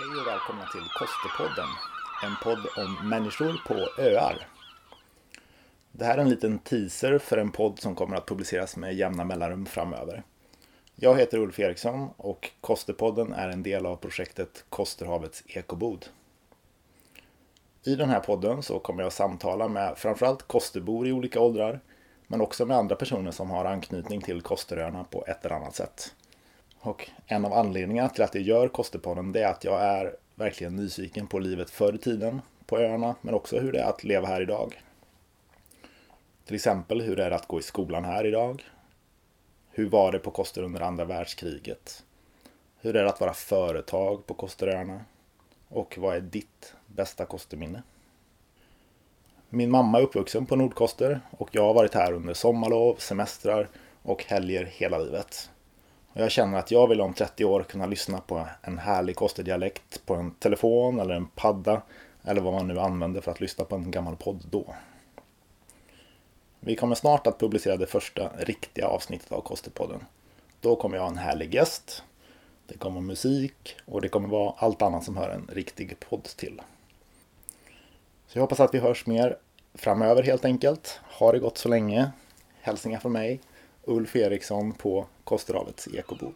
Hej och välkomna till Kosterpodden. En podd om människor på öar. Det här är en liten teaser för en podd som kommer att publiceras med jämna mellanrum framöver. Jag heter Ulf Eriksson och Kosterpodden är en del av projektet Kosterhavets ekobod. I den här podden så kommer jag samtala med framförallt kosterbor i olika åldrar men också med andra personer som har anknytning till Kosteröarna på ett eller annat sätt. Och en av anledningarna till att jag gör Kosterpodden det är att jag är verkligen nyfiken på livet förr i tiden på öarna men också hur det är att leva här idag. Till exempel hur det är att gå i skolan här idag. Hur var det på Koster under andra världskriget? Hur är det att vara företag på Kosteröarna? Och vad är ditt bästa Kosterminne? Min mamma är uppvuxen på Nordkoster och jag har varit här under sommarlov, semestrar och helger hela livet. Och jag känner att jag vill om 30 år kunna lyssna på en härlig kostedialekt på en telefon eller en padda eller vad man nu använder för att lyssna på en gammal podd då. Vi kommer snart att publicera det första riktiga avsnittet av Kostepodden. Då kommer jag ha en härlig gäst. Det kommer musik och det kommer vara allt annat som hör en riktig podd till. Så jag hoppas att vi hörs mer framöver helt enkelt. Ha det gott så länge. Hälsningar från mig, Ulf Eriksson på Kosterhavets ekobod.